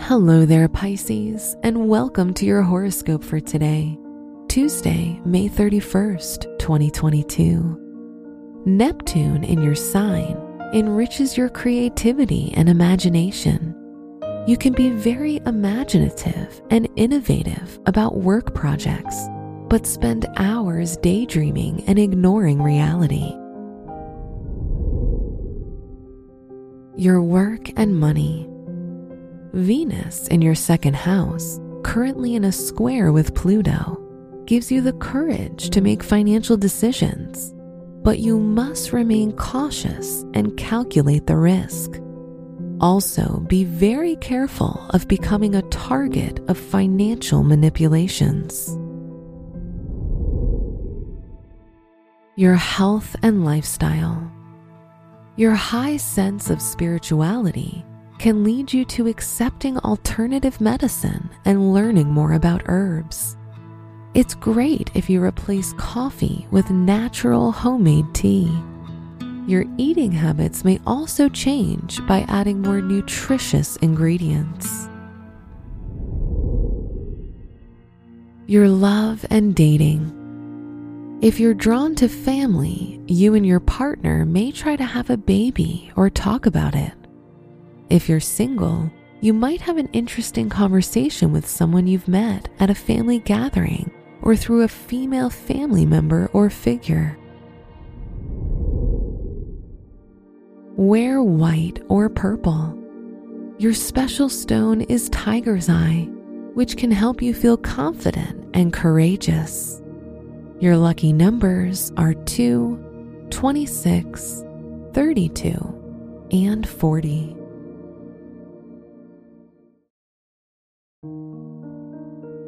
Hello there, Pisces, and welcome to your horoscope for today, Tuesday, May 31st, 2022. Neptune in your sign enriches your creativity and imagination. You can be very imaginative and innovative about work projects, but spend hours daydreaming and ignoring reality. Your work and money. Venus in your second house, currently in a square with Pluto, gives you the courage to make financial decisions, but you must remain cautious and calculate the risk. Also, be very careful of becoming a target of financial manipulations. Your health and lifestyle. Your high sense of spirituality can lead you to accepting alternative medicine and learning more about herbs. It's great if you replace coffee with natural homemade tea. Your eating habits may also change by adding more nutritious ingredients. Your love and dating. If you're drawn to family, you and your partner may try to have a baby or talk about it. If you're single, you might have an interesting conversation with someone you've met at a family gathering or through a female family member or figure. Wear white or purple. Your special stone is tiger's eye, which can help you feel confident and courageous. Your lucky numbers are 2, 26, 32, and 40.